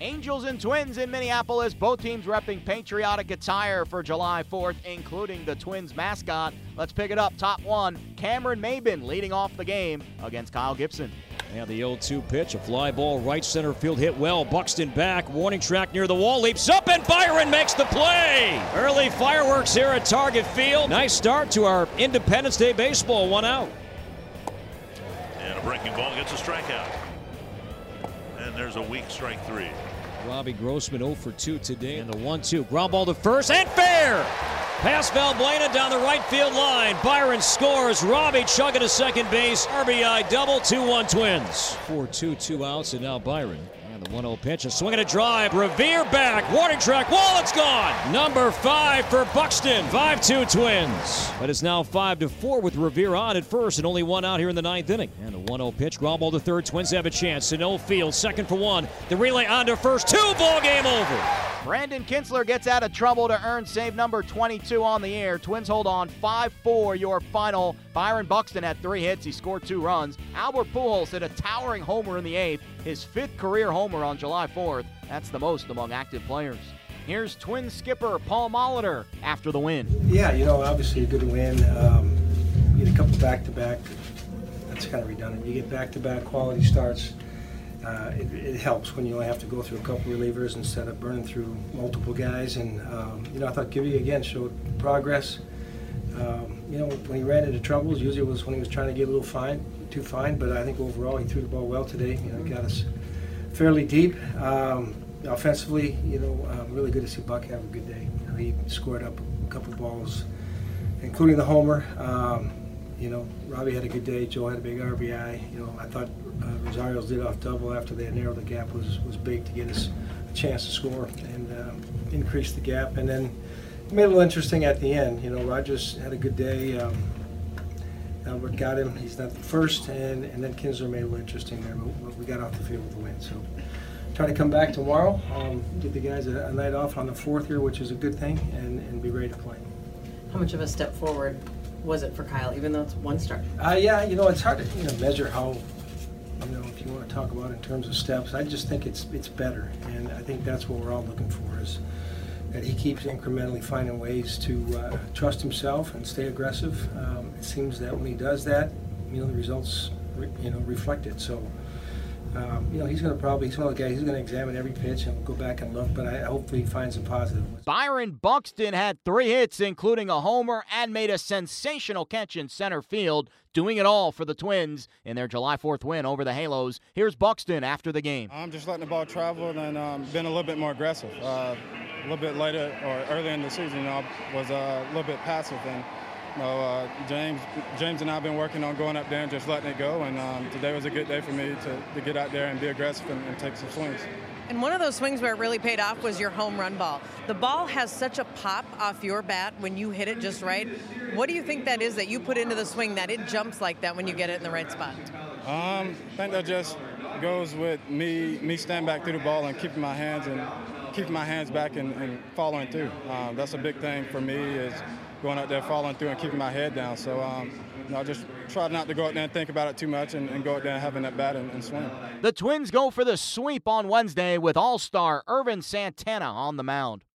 Angels and Twins in Minneapolis, both teams repping patriotic attire for July 4th, including the Twins mascot. Let's pick it up. Top one, Cameron Maybin leading off the game against Kyle Gibson. And the 0 2 pitch, a fly ball, right center field hit well. Buxton back, warning track near the wall, leaps up, and Byron makes the play. Early fireworks here at Target Field. Nice start to our Independence Day baseball, one out. And a breaking ball gets a strikeout. There's a weak strike three. Robbie Grossman 0 for 2 today. And the 1 2. Ground ball to first and fair. Pass Valbuena down the right field line. Byron scores. Robbie chugging to second base. RBI double 2 1 Twins. 4 2, two outs, and now Byron. And the 1 0 pitch, a swing and a drive. Revere back. Warning track. Wall, it's gone. Number 5 for Buxton. 5 2 Twins. But it's now 5 to 4 with Revere on at first and only one out here in the ninth inning. And the 1 0 pitch. Ground ball to third. Twins have a chance. Sano field. Second for one. The relay on to first. Two. Ball game over. Brandon Kintzler gets out of trouble to earn save number 22 on the air. Twins hold on 5 4 your final. Byron Buxton had three hits. He scored two runs. Albert Pujols hit a towering homer in the eighth, his fifth career homer on July 4th. That's the most among active players. Here's Twin skipper Paul Molitor after the win. Yeah, you know, obviously a good win. Um, you get a couple back to back. That's kind of redundant. You get back to back quality starts uh, it, it, helps when you only have to go through a couple relievers instead of burning through multiple guys. And um, you know, I thought Gibby again showed progress. Um, you know, when he ran into troubles, usually it was when he was trying to get a little fine, too fine. But I think overall he threw the ball well today. You know, got us fairly deep. Um, offensively, you know, um, really good to see Buck have a good day. You know, he scored up a couple balls, including the homer. You know, Robbie had a good day. Joe had a big RBI. You know, I thought uh, Rosario's did off double after they narrowed the gap was was big to get us a chance to score and um, increase the gap. And then it made it a little interesting at the end. You know, Rogers had a good day. Um, Albert got him. He's not the first, and, and then Kintzler made it a little interesting there. But we got off the field with the win. So try to come back tomorrow. Um, give the guys a, a, night off on the fourth here, which is a good thing, and, and be ready to play. How much of a step forward was it for Kyle, even though it's one start? Uh, yeah, you know, it's hard to you know, measure how, you know, if you want to talk about in terms of steps. I just think it's it's better, and I think that's what we're all looking for is that he keeps incrementally finding ways to uh, trust himself and stay aggressive. Um, it seems that when he does that, you know, the results, re- you know, reflect it. So um, you know, he's going to probably, he's one of the guys, he's going to examine every pitch and go back and look, but I hopefully he finds some positive. Byron Buxton had three hits, including a homer, and made a sensational catch in center field, doing it all for the Twins in their July 4th win over the Halos. Here's Buxton after the game. I'm just letting the ball travel and um, been a little bit more aggressive. Uh, a little bit later or earlier in the season, you know, I was uh, a little bit passive and you know, uh, James, James and I have been working on going up there and just letting it go. And um, today was a good day for me to, to get out there and be aggressive and, and, take some swings. And one of those swings where it really paid off was your home run ball. The ball has such a pop off your bat when you hit it just right. What do you think that is that you put into the swing that it jumps like that when you get it in the right spot? Um, I think that just goes with me me standing back through the ball and keeping my hands and keeping my hands back and, and following through. Um, that's a big thing for me is going out there, following through, and keeping my head down. So um, you know, I just try not to go out there and think about it too much and, and go out there having that bat and, and swing. The Twins go for the sweep on Wednesday with All Star Ervin Santana on the mound.